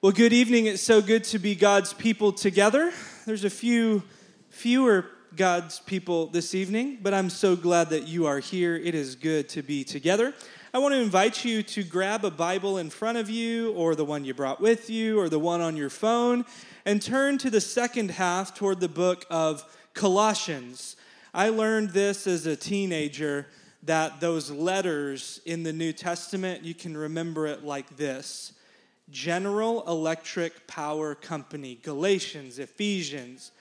Well, good evening. It's so good to be God's people together. There's a few fewer God's people this evening, but I'm so glad that you are here. It is good to be together. I want to invite you to grab a Bible in front of you, or the one you brought with you, or the one on your phone, and turn to the second half toward the book of Colossians. I learned this as a teenager that those letters in the New Testament, you can remember it like this General Electric Power Company, Galatians, Ephesians,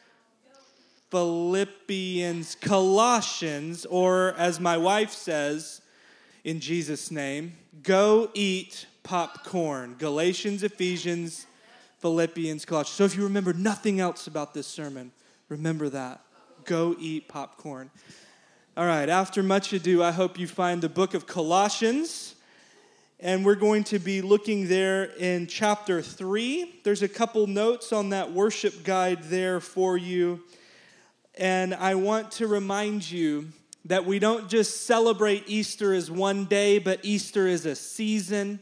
Philippians, Colossians, or as my wife says in Jesus' name, go eat popcorn. Galatians, Ephesians, Philippians, Colossians. So if you remember nothing else about this sermon, remember that. Go eat popcorn. All right, after much ado, I hope you find the book of Colossians and we're going to be looking there in chapter 3. There's a couple notes on that worship guide there for you. And I want to remind you that we don't just celebrate Easter as one day, but Easter is a season.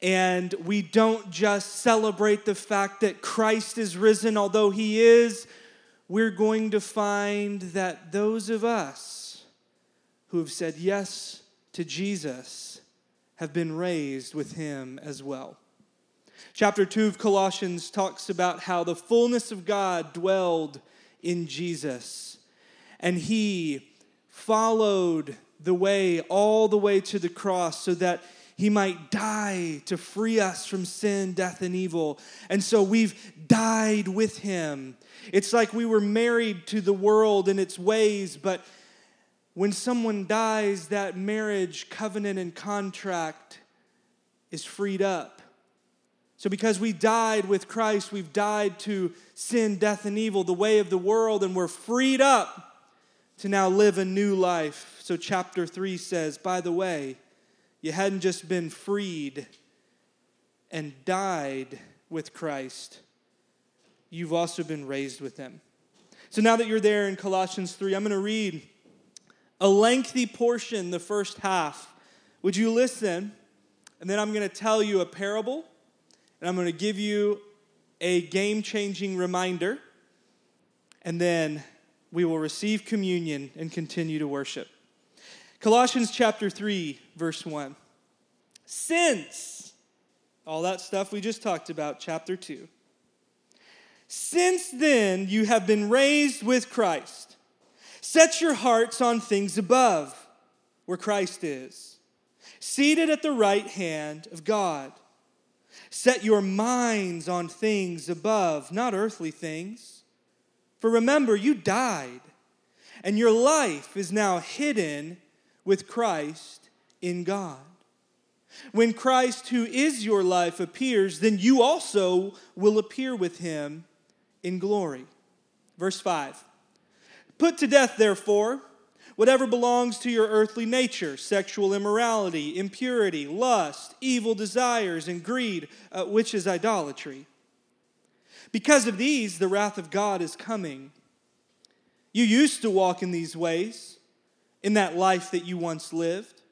And we don't just celebrate the fact that Christ is risen, although he is. We're going to find that those of us who have said yes to Jesus have been raised with him as well. Chapter 2 of Colossians talks about how the fullness of God dwelled in Jesus, and he followed the way all the way to the cross so that he might die to free us from sin, death, and evil. And so we've died with him. It's like we were married to the world and its ways, but when someone dies, that marriage, covenant, and contract is freed up. So, because we died with Christ, we've died to sin, death, and evil, the way of the world, and we're freed up to now live a new life. So, chapter 3 says, by the way, you hadn't just been freed and died with Christ, you've also been raised with Him. So, now that you're there in Colossians 3, I'm going to read a lengthy portion, the first half. Would you listen? And then I'm going to tell you a parable, and I'm going to give you a game changing reminder, and then we will receive communion and continue to worship. Colossians chapter 3, verse 1. Since, all that stuff we just talked about, chapter 2. Since then you have been raised with Christ. Set your hearts on things above, where Christ is, seated at the right hand of God. Set your minds on things above, not earthly things. For remember, you died, and your life is now hidden with Christ in God. When Christ, who is your life, appears, then you also will appear with him in glory. Verse 5 Put to death, therefore, whatever belongs to your earthly nature sexual immorality, impurity, lust, evil desires, and greed, uh, which is idolatry. Because of these, the wrath of God is coming. You used to walk in these ways, in that life that you once lived.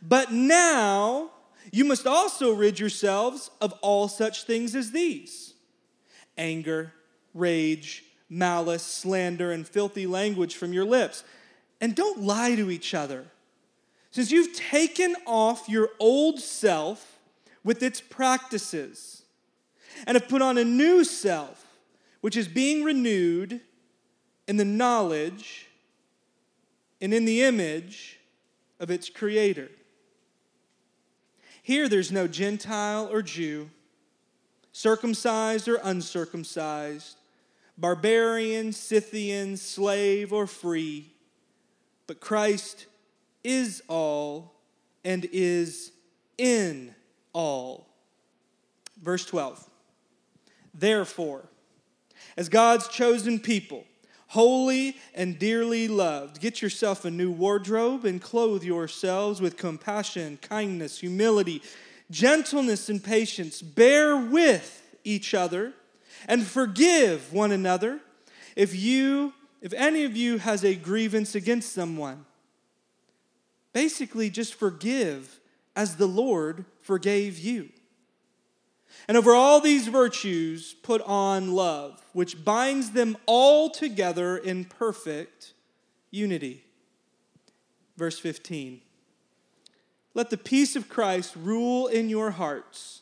But now you must also rid yourselves of all such things as these anger, rage, malice, slander, and filthy language from your lips. And don't lie to each other. Since you've taken off your old self with its practices and have put on a new self, which is being renewed in the knowledge and in the image of its creator. Here, there's no Gentile or Jew, circumcised or uncircumcised barbarian, Scythian, slave, or free, but Christ is all and is in all. Verse 12. Therefore, as God's chosen people, holy and dearly loved, get yourself a new wardrobe and clothe yourselves with compassion, kindness, humility, gentleness, and patience. Bear with each other and forgive one another if you if any of you has a grievance against someone. Basically just forgive as the lord forgave you. And over all these virtues, put on love, which binds them all together in perfect unity. Verse 15 Let the peace of Christ rule in your hearts,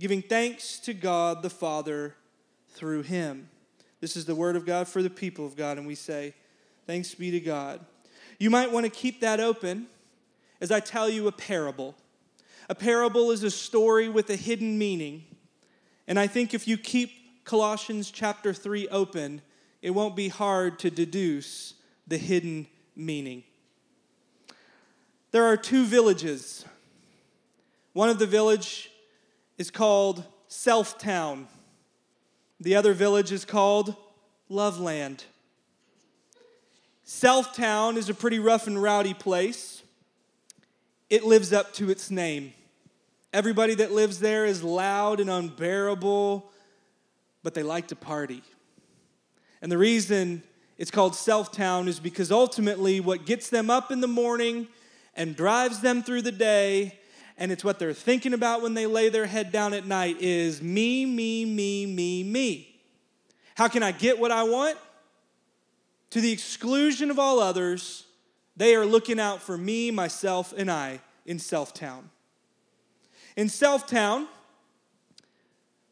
giving thanks to God the Father through him. This is the word of God for the people of God, and we say, Thanks be to God. You might want to keep that open as I tell you a parable. A parable is a story with a hidden meaning. And I think if you keep Colossians chapter 3 open, it won't be hard to deduce the hidden meaning. There are two villages. One of the village is called Self-Town. The other village is called Loveland. Self-Town is a pretty rough and rowdy place. It lives up to its name. Everybody that lives there is loud and unbearable, but they like to party. And the reason it's called Self-Town is because ultimately what gets them up in the morning and drives them through the day and it's what they're thinking about when they lay their head down at night is me, me, me, me, me. How can I get what I want? to the exclusion of all others, they are looking out for me, myself, and I in Self-Town. In Self-Town,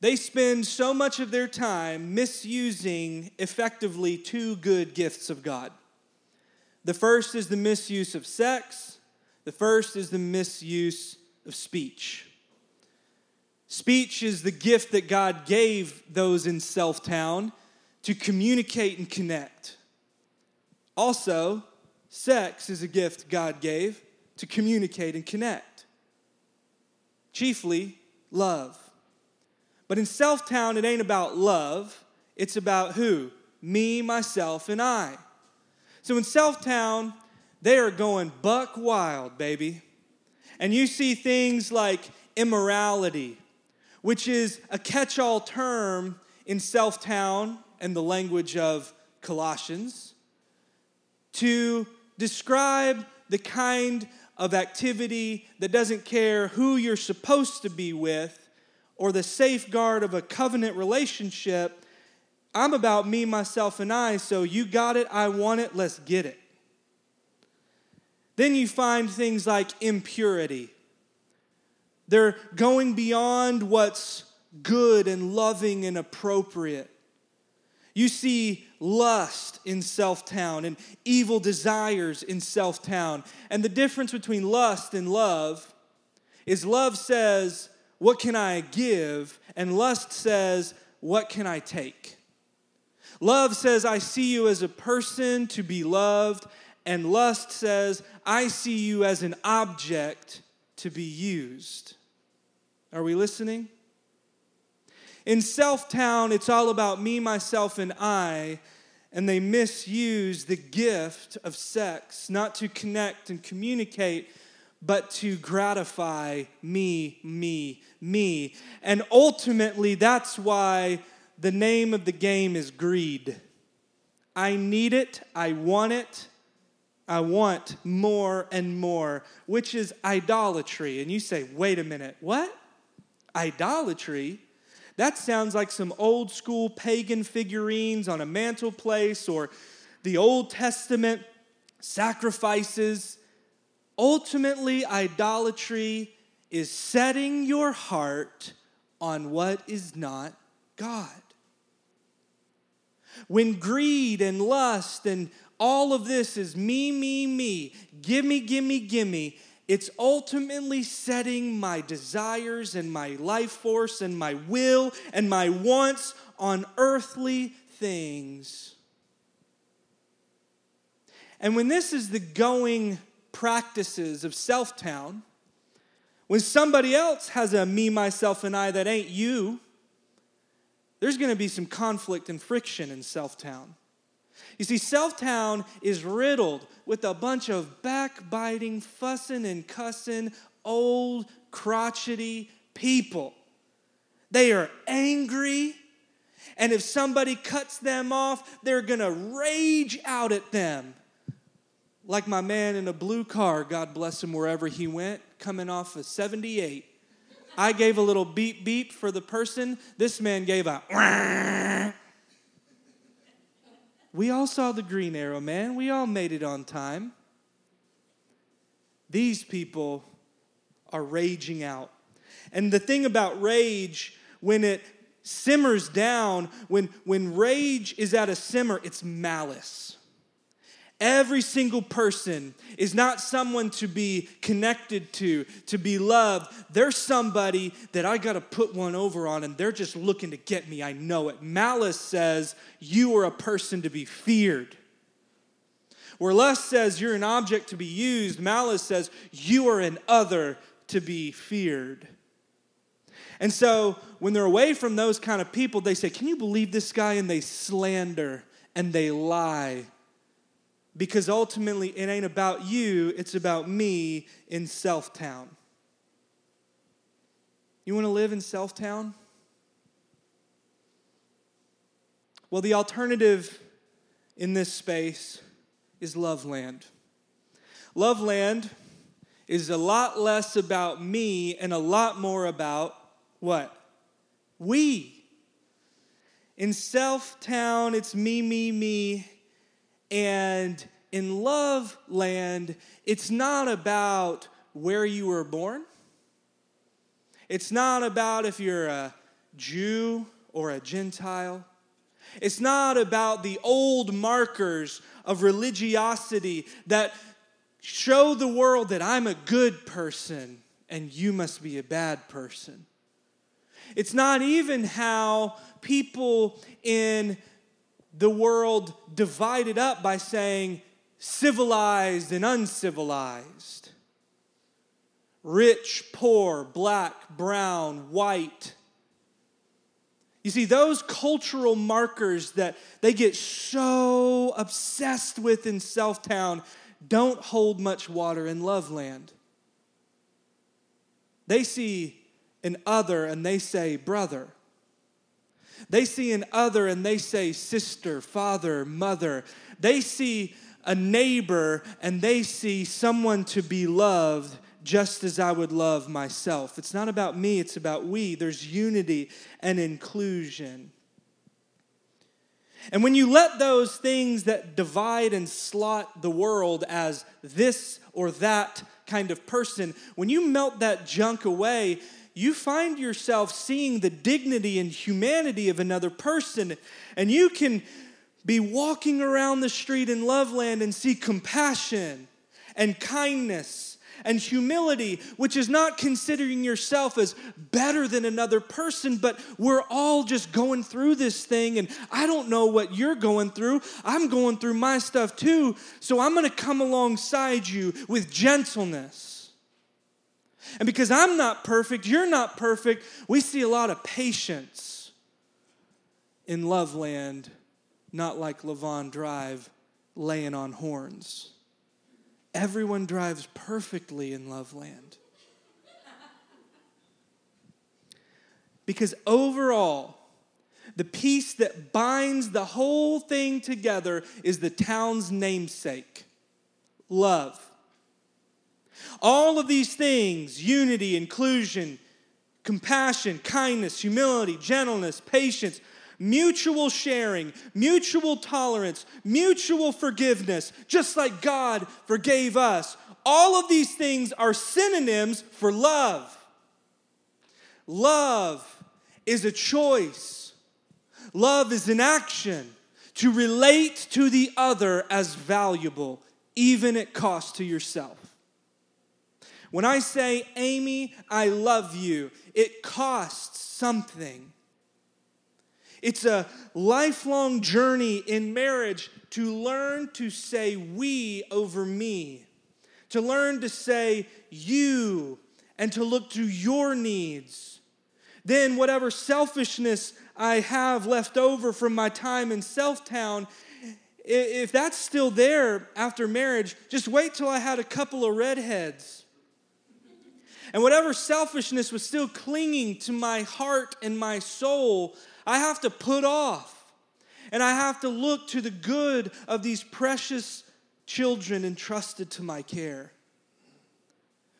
they spend so much of their time misusing effectively two good gifts of God. The first is the misuse of sex, the first is the misuse of speech. Speech is the gift that God gave those in Self-Town to communicate and connect. Also, sex is a gift God gave to communicate and connect. Chiefly, love. But in Self-Town, it ain't about love, it's about who? Me, myself, and I. So in Self-Town, they are going buck wild, baby. And you see things like immorality, which is a catch all term in Self-Town and the language of Colossians to describe the kind of activity that doesn't care who you're supposed to be with or the safeguard of a covenant relationship. I'm about me, myself, and I, so you got it, I want it, let's get it. Then you find things like impurity. They're going beyond what's good and loving and appropriate. You see lust in Self-Town and evil desires in Self-Town. And the difference between lust and love is love says, What can I give? And lust says, What can I take? Love says, I see you as a person to be loved. And lust says, I see you as an object to be used. Are we listening? In Self-Town, it's all about me, myself, and I, and they misuse the gift of sex, not to connect and communicate, but to gratify me, me, me. And ultimately, that's why the name of the game is greed. I need it, I want it, I want more and more, which is idolatry. And you say, wait a minute, what? Idolatry? That sounds like some old school pagan figurines on a mantelpiece or the Old Testament sacrifices. Ultimately, idolatry is setting your heart on what is not God. When greed and lust and all of this is me, me, me, gimme, gimme, gimme, it's ultimately setting my desires and my life force and my will and my wants on earthly things. And when this is the going practices of Self-Town, When somebody else has a me, myself, and I that ain't you, there's going to be some conflict and friction in Selftown. You see, Selftown is riddled with a bunch of backbiting, fussing, and cussing, old, crotchety people. They are angry, and if somebody cuts them off, they're to rage out at them. Like my man in a blue car, God bless him wherever he went, coming off a 78. I gave a little beep beep for the person. This man gave a. We all saw the green arrow, man. We all made it on time. These people are raging out. And the thing about rage, when it simmers down, when, when rage is at a simmer, it's malice. Every single person is not someone to be connected to, to be loved. They're somebody that I got to put one over on, and they're just looking to get me. I know it. Malice says you are a person to be feared. Where lust says you're an object to be used, malice says you are an other to be feared. And so when they're away from those kind of people, they say, Can you believe this guy? And they slander and they lie because ultimately it ain't about you, it's about me in Selftown. You want to live in Selftown? Well, the alternative in this space is Loveland. Loveland is a lot less about me and a lot more about what? We. In Selftown, it's me, me, me and in love land, it's not about where you were born. It's not about if you're a Jew or a Gentile. It's not about the old markers of religiosity that show the world that I'm a good person and you must be a bad person. It's not even how people in the world divided up by saying civilized and uncivilized, rich, poor, black, brown, white. You see, those cultural markers that they get so obsessed with in Selftown don't hold much water in Loveland. They see an other and they say brother. They see an other and they say sister, father, mother. They see a neighbor and they see someone to be loved just as I would love myself. It's not about me, it's about we. There's unity and inclusion. And when you let those things that divide and slot the world as this or that kind of person, when you melt that junk away, you find yourself seeing the dignity and humanity of another person, and you can be walking around the street in Loveland and see compassion and kindness and humility, which is not considering yourself as better than another person, but we're all just going through this thing, and I don't know what you're going through. I'm going through my stuff too, so I'm gonna come alongside you with gentleness and because I'm not perfect, you're not perfect, we see a lot of patience in Loveland, not like Lavon Drive laying on horns. Everyone drives perfectly in Loveland. Because overall, the piece that binds the whole thing together is the town's namesake love. All of these things unity, inclusion, compassion, kindness, humility, gentleness, patience, mutual sharing, mutual tolerance, mutual forgiveness, just like God forgave us. All of these things are synonyms for love. Love is a choice, love is an action to relate to the other as valuable, even at cost to yourself. When I say, Amy, I love you, it costs something. It's a lifelong journey in marriage to learn to say we over me, to learn to say you and to look to your needs. Then, whatever selfishness I have left over from my time in Selftown, if that's still there after marriage, just wait till I had a couple of redheads. And whatever selfishness was still clinging to my heart and my soul, I have to put off. And I have to look to the good of these precious children entrusted to my care.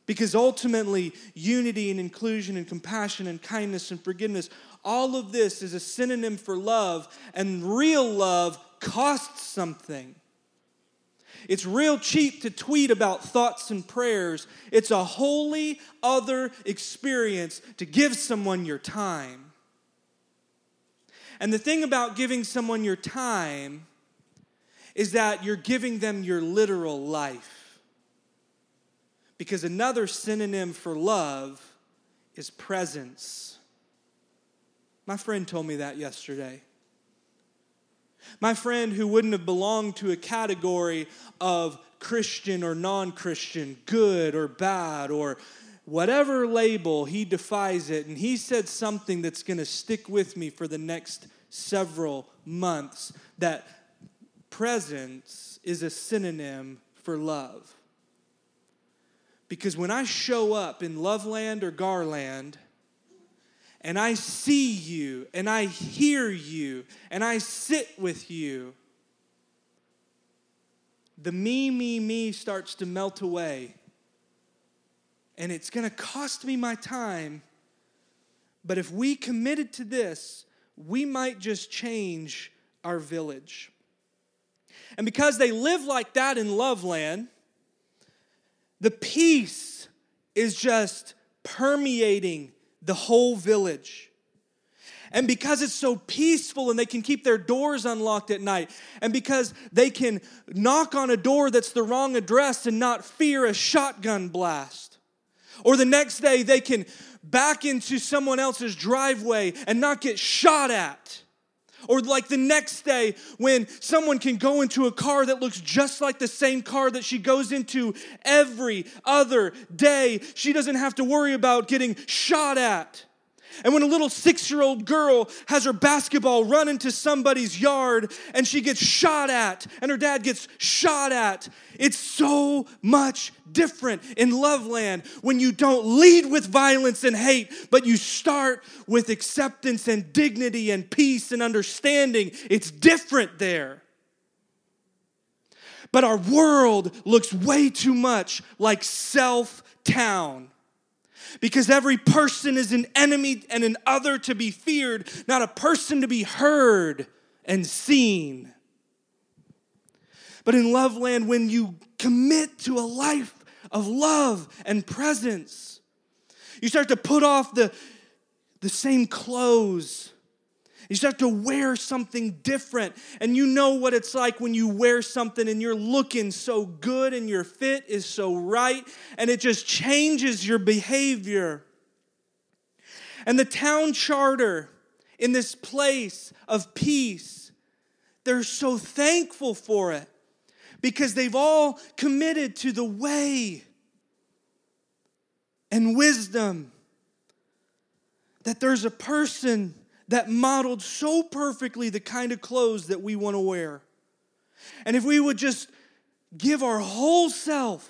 Because ultimately, unity and inclusion and compassion and kindness and forgiveness, all of this is a synonym for love, and real love costs something. It's real cheap to tweet about thoughts and prayers. It's a wholly other experience to give someone your time. And the thing about giving someone your time is that you're giving them your literal life. Because another synonym for love is presence. My friend told me that yesterday. My friend who wouldn't have belonged to a category of Christian or non Christian, good or bad, or whatever label, he defies it. And he said something that's going to stick with me for the next several months that presence is a synonym for love. Because when I show up in Loveland or Garland, and I see you, and I hear you, and I sit with you, the me, me, me starts to melt away. And it's gonna cost me my time. But if we committed to this, we might just change our village. And because they live like that in Loveland, the peace is just permeating the whole village. And because it's so peaceful and they can keep their doors unlocked at night, and because they can knock on a door that's the wrong address and not fear a shotgun blast, or the next day they can back into someone else's driveway and not get shot at. Or like the next day when someone can go into a car that looks just like the same car that she goes into every other day. She doesn't have to worry about getting shot at. And when a little six year old girl has her basketball run into somebody's yard and she gets shot at and her dad gets shot at, it's so much different in Loveland when you don't lead with violence and hate, but you start with acceptance and dignity and peace and understanding. It's different there. But our world looks way too much like self town because every person is an enemy and an other to be feared, not a person to be heard and seen. But in Loveland, when you commit to a life of love and presence, you start to put off the, the same clothes you start to wear something different. And you know what it's like when you wear something and you're looking so good and your fit is so right, and it just changes your behavior. And the town charter in this place of peace, they're so thankful for it because they've all committed to the way and wisdom that there's a person that modeled so perfectly the kind of clothes that we want to wear. And if we would just give our whole self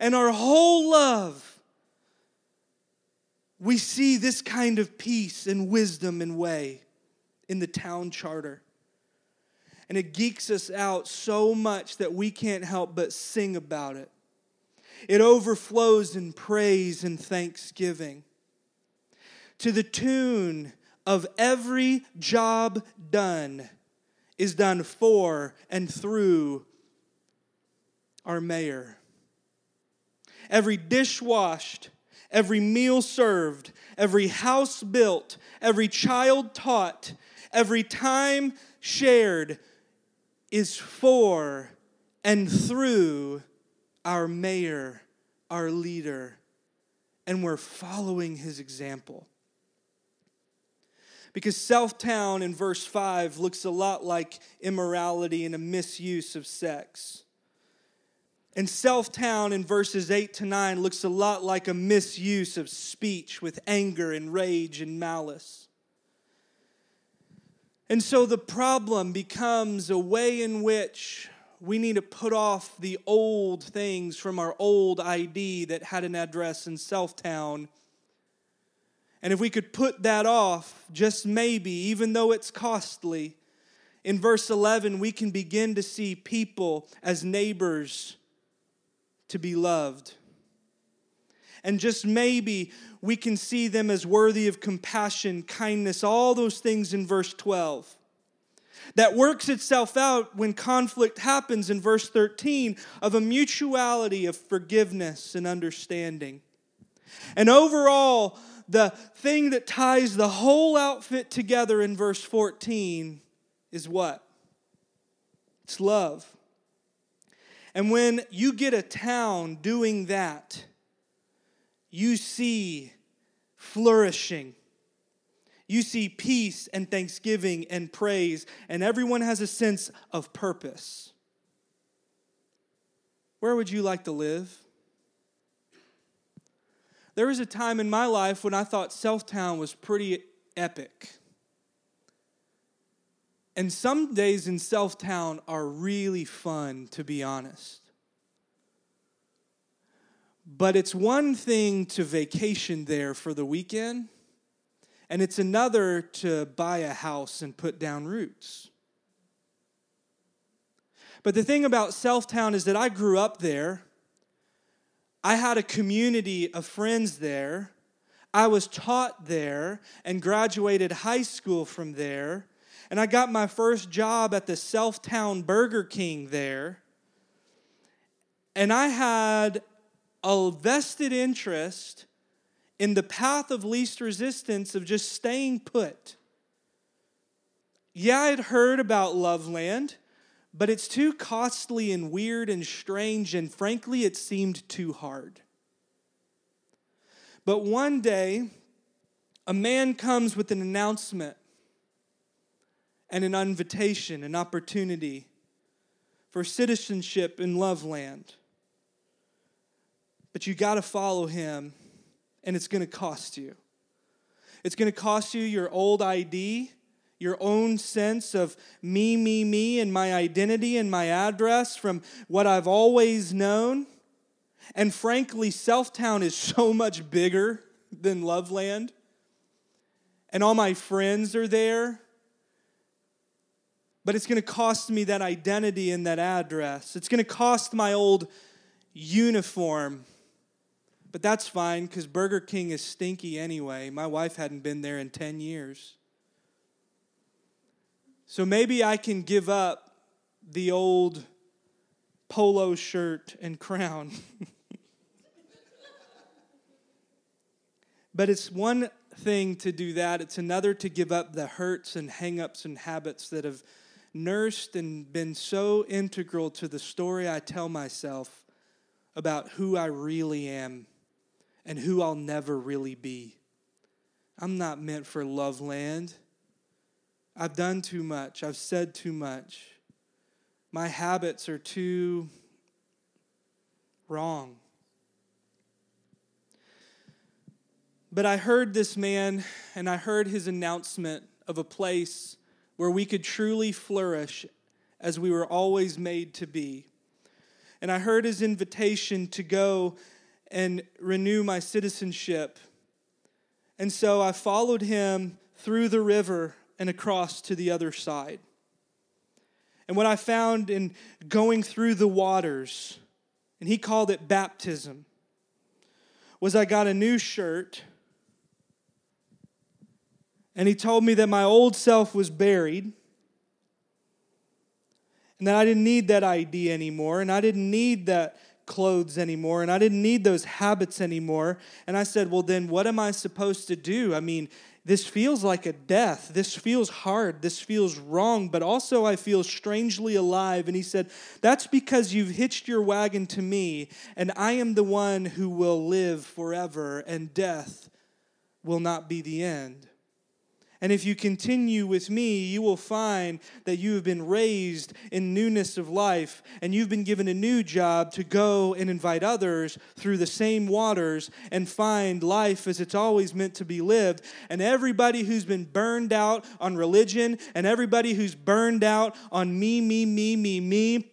and our whole love, we see this kind of peace and wisdom and way in the town charter. And it geeks us out so much that we can't help but sing about it. It overflows in praise and thanksgiving. To the tune of every job done is done for and through our mayor. Every dish washed, every meal served, every house built, every child taught, every time shared is for and through our mayor, our leader, and we're following his example. Because Selftown in verse 5 looks a lot like immorality and a misuse of sex. And Selftown in verses 8 to 9 looks a lot like a misuse of speech with anger and rage and malice. And so the problem becomes a way in which we need to put off the old things from our old ID that had an address in Selftown. And if we could put that off, just maybe, even though it's costly, in verse 11, we can begin to see people as neighbors to be loved. And just maybe we can see them as worthy of compassion, kindness, all those things in verse 12. That works itself out when conflict happens in verse 13 of a mutuality of forgiveness and understanding. And overall, the thing that ties the whole outfit together in verse 14 is what? It's love. And when you get a town doing that, you see flourishing. You see peace and thanksgiving and praise, and everyone has a sense of purpose. Where would you like to live? There was a time in my life when I thought Selftown was pretty epic. And some days in Selftown are really fun, to be honest. But it's one thing to vacation there for the weekend, and it's another to buy a house and put down roots. But the thing about Selftown is that I grew up there. I had a community of friends there. I was taught there and graduated high school from there. And I got my first job at the Selftown Burger King there. And I had a vested interest in the path of least resistance of just staying put. Yeah, I'd heard about Loveland, but it's too costly and weird and strange, and frankly, it seemed too hard. But one day, a man comes with an announcement and an invitation, an opportunity for citizenship in Loveland. But you got to follow him, and it's going to cost you. It's going to cost you your old ID, your own sense of me, me, me, and my identity and my address from what I've always known. And frankly, Selftown is so much bigger than Loveland. And all my friends are there but it's going to cost me that identity and that address. It's going to cost my old uniform. But that's fine because Burger King is stinky anyway. My wife hadn't been there in 10 years. So maybe I can give up the old polo shirt and crown. but it's one thing to do that, it's another to give up the hurts and hangups and habits that have nursed and been so integral to the story I tell myself about who I really am and who I'll never really be. I'm not meant for Loveland. I've done too much. I've said too much. My habits are too wrong. But I heard this man and I heard his announcement of a place where we could truly flourish as we were always made to be. And I heard his invitation to go and renew my citizenship. And so I followed him through the river and across to the other side. And what I found in going through the waters, and he called it baptism, was I got a new shirt and he told me that my old self was buried and that I didn't need that ID anymore and I didn't need that clothes anymore and I didn't need those habits anymore. And I said, Well, then what am I supposed to do? I mean, this feels like a death. This feels hard. This feels wrong, but also I feel strangely alive. And he said, That's because you've hitched your wagon to me, and I am the one who will live forever, and death will not be the end. And if you continue with me, you will find that you have been raised in newness of life, and you've been given a new job to go and invite others through the same waters and find life as it's always meant to be lived. And everybody who's been burned out on religion, and everybody who's burned out on me, me, me, me, me,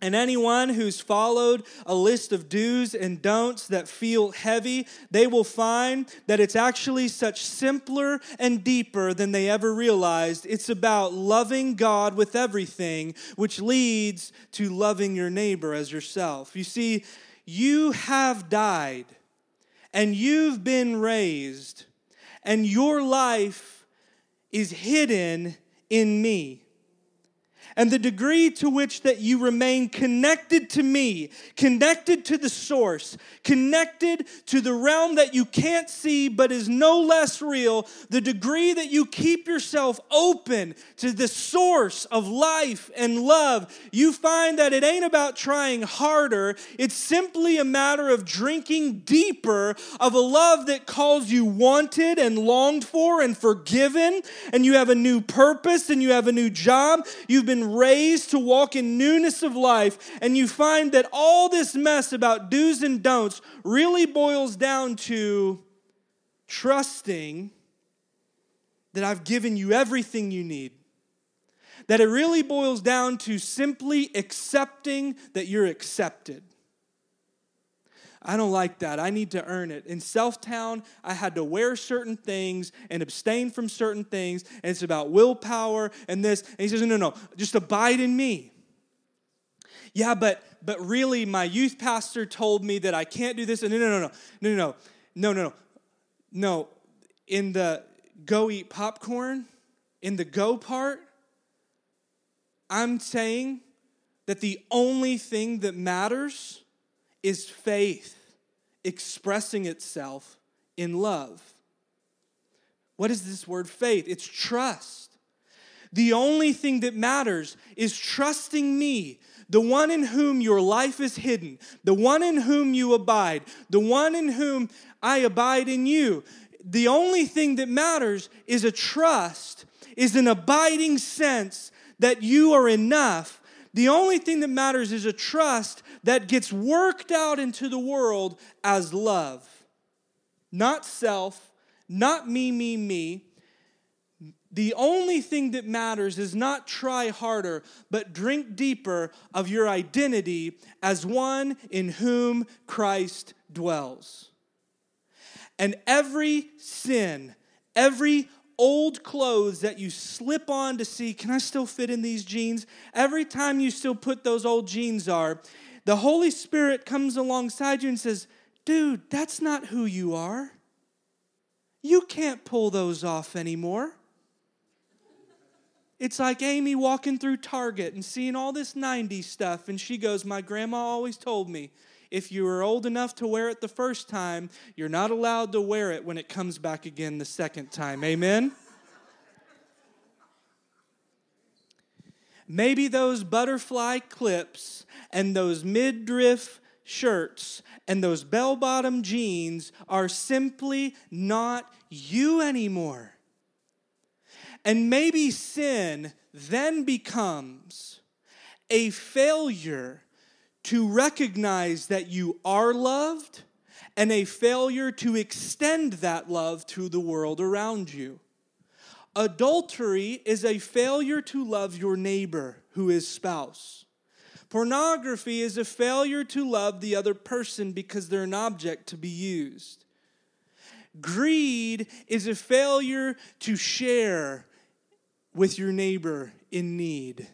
and anyone who's followed a list of do's and don'ts that feel heavy, they will find that it's actually such simpler and deeper than they ever realized. It's about loving God with everything, which leads to loving your neighbor as yourself. You see, you have died and you've been raised, and your life is hidden in me and the degree to which that you remain connected to me, connected to the source, connected to the realm that you can't see but is no less real, the degree that you keep yourself open to the source of life and love, you find that it ain't about trying harder. It's simply a matter of drinking deeper of a love that calls you wanted and longed for and forgiven, and you have a new purpose and you have a new job. You've been raised to walk in newness of life, and you find that all this mess about do's and don'ts really boils down to trusting that I've given you everything you need. That it really boils down to simply accepting that you're accepted. I don't like that. I need to earn it. In Selftown, I had to wear certain things and abstain from certain things, and it's about willpower and this. And he says, No, no, no, just abide in me. Yeah, but but really, my youth pastor told me that I can't do this. And no, no, no, no, no, no, no, no, no, no. In the go eat popcorn, in the go part, I'm saying that the only thing that matters is faith expressing itself in love. What is this word faith? It's trust. The only thing that matters is trusting me, the one in whom your life is hidden, the one in whom you abide, the one in whom I abide in you. The only thing that matters is a trust, is an abiding sense that you are enough. The only thing that matters is a trust that gets worked out into the world as love. Not self, not me, me, me. The only thing that matters is not try harder, but drink deeper of your identity as one in whom Christ dwells. And every sin, every old clothes that you slip on to see, can I still fit in these jeans? Every time you still put those old jeans are, the Holy Spirit comes alongside you and says, Dude, that's not who you are. You can't pull those off anymore. It's like Amy walking through Target and seeing all this 90s stuff, and she goes, My grandma always told me if you were old enough to wear it the first time, you're not allowed to wear it when it comes back again the second time. Amen? Maybe those butterfly clips and those midriff shirts and those bell bottom jeans are simply not you anymore. And maybe sin then becomes a failure to recognize that you are loved and a failure to extend that love to the world around you. Adultery is a failure to love your neighbor who is spouse. Pornography is a failure to love the other person because they're an object to be used. Greed is a failure to share with your neighbor in need.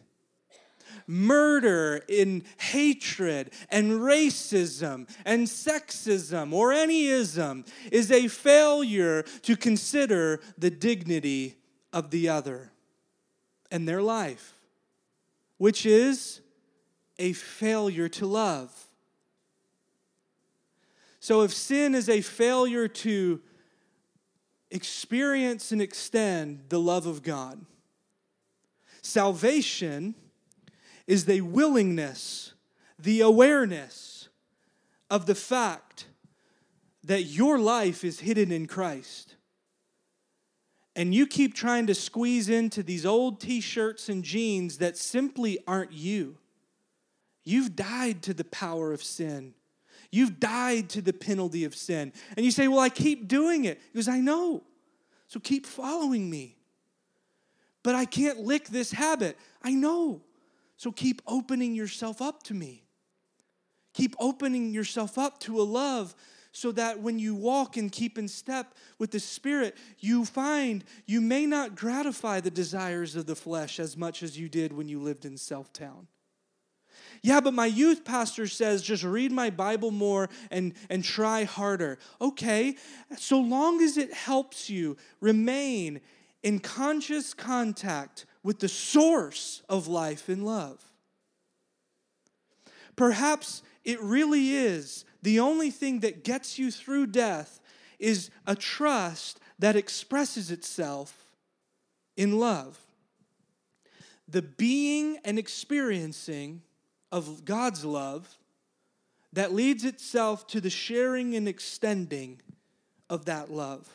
Murder in hatred and racism and sexism or any ism is a failure to consider the dignity of the other and their life, which is a failure to love. So, if sin is a failure to experience and extend the love of God, salvation is the willingness, the awareness of the fact that your life is hidden in Christ and you keep trying to squeeze into these old t shirts and jeans that simply aren't you. You've died to the power of sin. You've died to the penalty of sin. And you say, Well, I keep doing it. Goes, I know. So keep following me. But I can't lick this habit. I know. So keep opening yourself up to me. Keep opening yourself up to a love so that when you walk and keep in step with the Spirit, you find you may not gratify the desires of the flesh as much as you did when you lived in Self Town. Yeah, but my youth pastor says just read my Bible more and, and try harder. Okay, so long as it helps you remain in conscious contact with the source of life and love. Perhaps it really is the only thing that gets you through death is a trust that expresses itself in love. The being and experiencing of God's love that leads itself to the sharing and extending of that love.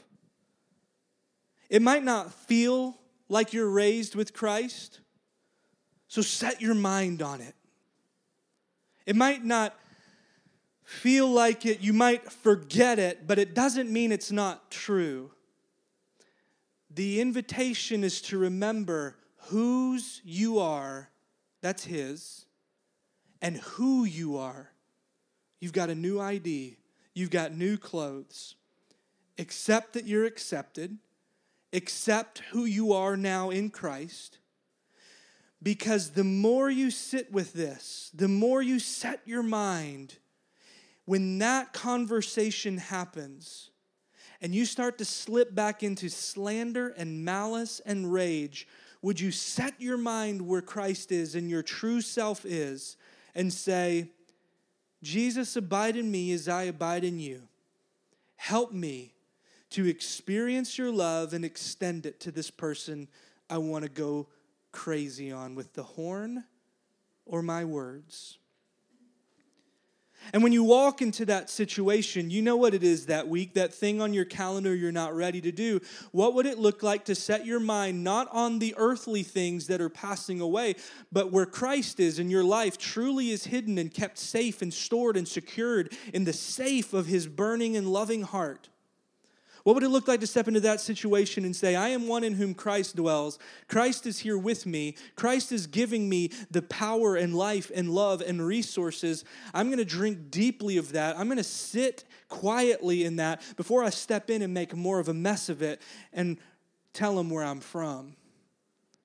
It might not feel like you're raised with Christ, so set your mind on it. It might not feel like it, you might forget it, but it doesn't mean it's not true. The invitation is to remember whose you are, that's His, and who you are. You've got a new ID, you've got new clothes. Accept that you're accepted, accept who you are now in Christ. Because the more you sit with this, the more you set your mind, when that conversation happens, and you start to slip back into slander and malice and rage, would you set your mind where Christ is and your true self is and say, Jesus, abide in me as I abide in you. Help me to experience your love and extend it to this person I want to go crazy on with the horn or my words. And when you walk into that situation, you know what it is that week, that thing on your calendar you're not ready to do. What would it look like to set your mind not on the earthly things that are passing away, but where Christ is in your life truly is hidden and kept safe and stored and secured in the safe of his burning and loving heart? What would it look like to step into that situation and say, I am one in whom Christ dwells? Christ is here with me. Christ is giving me the power and life and love and resources. I'm going to drink deeply of that. I'm going to sit quietly in that before I step in and make more of a mess of it and tell him where I'm from.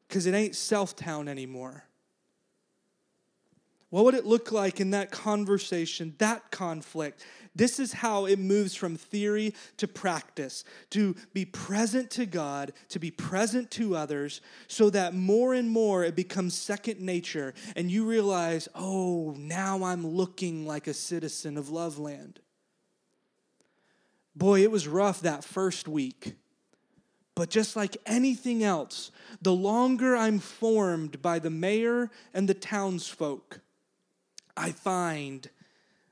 Because it ain't self town anymore. What would it look like in that conversation, that conflict, this is how it moves from theory to practice to be present to God, to be present to others, so that more and more it becomes second nature, and you realize, oh, now I'm looking like a citizen of Loveland. Boy, it was rough that first week. But just like anything else, the longer I'm formed by the mayor and the townsfolk, I find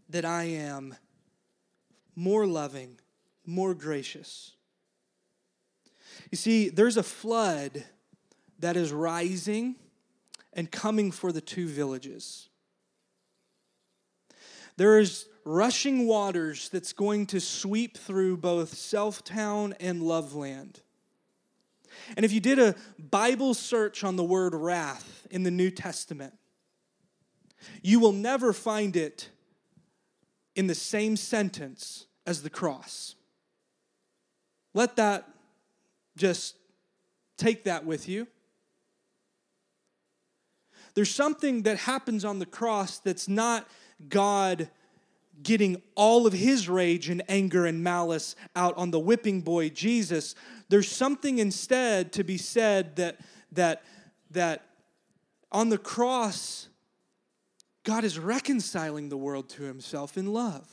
that I am more loving, more gracious. You see, there's a flood that is rising and coming for the two villages. There is rushing waters that's going to sweep through both Selftown and Loveland. And if you did a Bible search on the word wrath in the New Testament, you will never find it in the same sentence as the cross. Let that just take that with you. There's something that happens on the cross that's not God getting all of his rage and anger and malice out on the whipping boy Jesus. There's something instead to be said that that that on the cross God is reconciling the world to himself in love.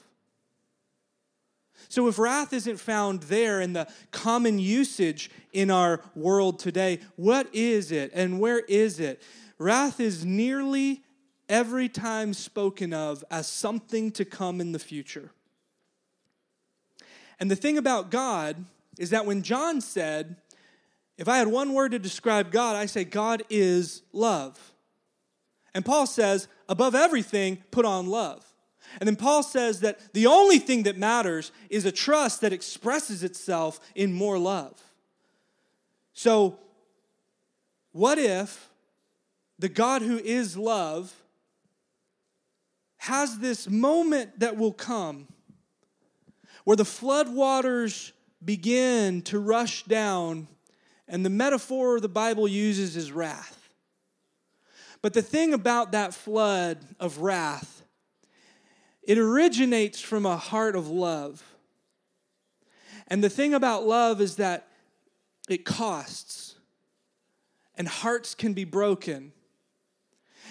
So, if wrath isn't found there in the common usage in our world today, what is it and where is it? Wrath is nearly every time spoken of as something to come in the future. And the thing about God is that when John said, If I had one word to describe God, I say God is love. And Paul says, above everything, put on love. And then Paul says that the only thing that matters is a trust that expresses itself in more love. So, what if the God who is love has this moment that will come where the floodwaters begin to rush down, and the metaphor the Bible uses is wrath. But the thing about that flood of wrath, it originates from a heart of love. And the thing about love is that it costs, and hearts can be broken.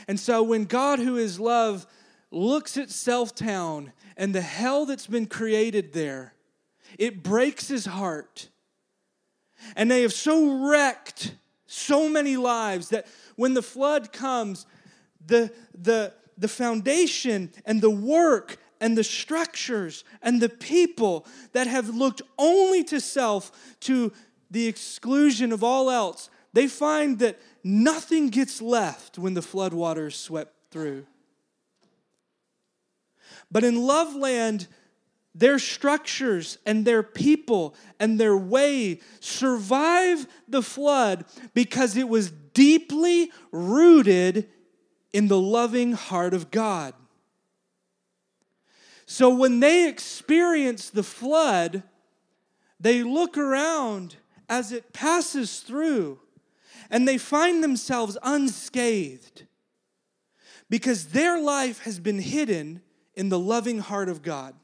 And so when God, who is love, looks at Selftown and the hell that's been created there, it breaks his heart. And they have so wrecked so many lives that when the flood comes, the, the, the foundation and the work and the structures and the people that have looked only to self to the exclusion of all else, they find that nothing gets left when the floodwaters swept through. But in Loveland, their structures and their people and their way survive the flood because it was deeply rooted in the loving heart of God. So when they experience the flood, they look around as it passes through and they find themselves unscathed because their life has been hidden in the loving heart of God.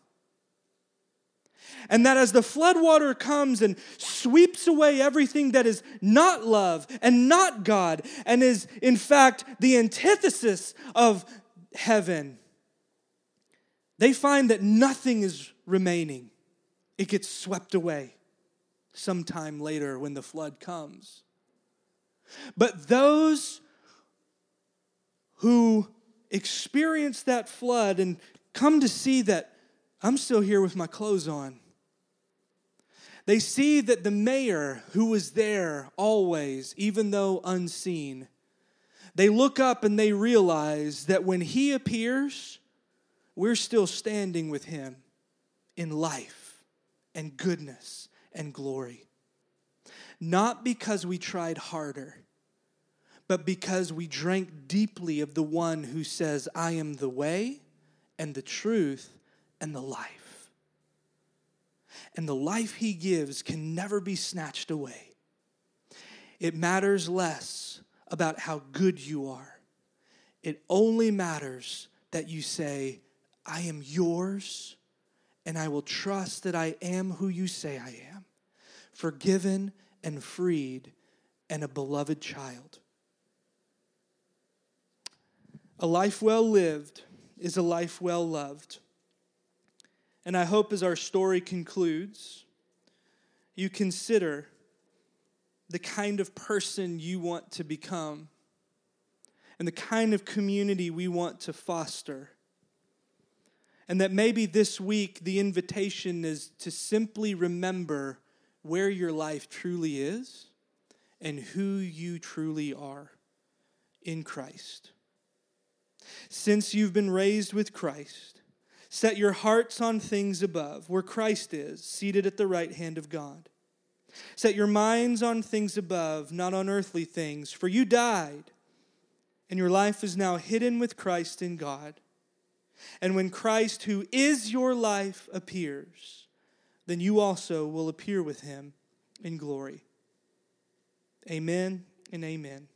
And that as the floodwater comes and sweeps away everything that is not love and not God, and is in fact the antithesis of heaven, they find that nothing is remaining. It gets swept away sometime later when the flood comes. But those who experience that flood and come to see that I'm still here with my clothes on. They see that the mayor who was there always, even though unseen, they look up and they realize that when he appears, we're still standing with him in life and goodness and glory. Not because we tried harder, but because we drank deeply of the one who says, I am the way and the truth and the life. And the life he gives can never be snatched away. It matters less about how good you are, it only matters that you say, I am yours, and I will trust that I am who you say I am, forgiven and freed, and a beloved child. A life well lived is a life well loved. And I hope as our story concludes, you consider the kind of person you want to become and the kind of community we want to foster. And that maybe this week the invitation is to simply remember where your life truly is and who you truly are in Christ. Since you've been raised with Christ, set your hearts on things above, where Christ is, seated at the right hand of God. Set your minds on things above, not on earthly things, for you died, and your life is now hidden with Christ in God. And when Christ, who is your life, appears, then you also will appear with him in glory. Amen and amen.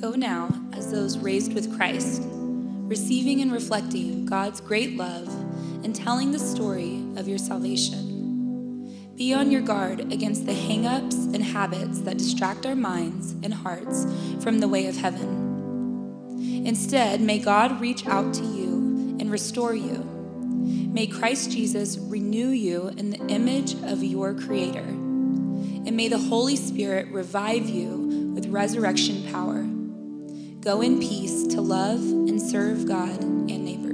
Go now as those raised with Christ, receiving and reflecting God's great love and telling the story of your salvation. Be on your guard against the hang-ups and habits that distract our minds and hearts from the way of heaven. Instead, may God reach out to you and restore you. May Christ Jesus renew you in the image of your Creator. And may the Holy Spirit revive you with resurrection power Go in peace to love and serve God and neighbors.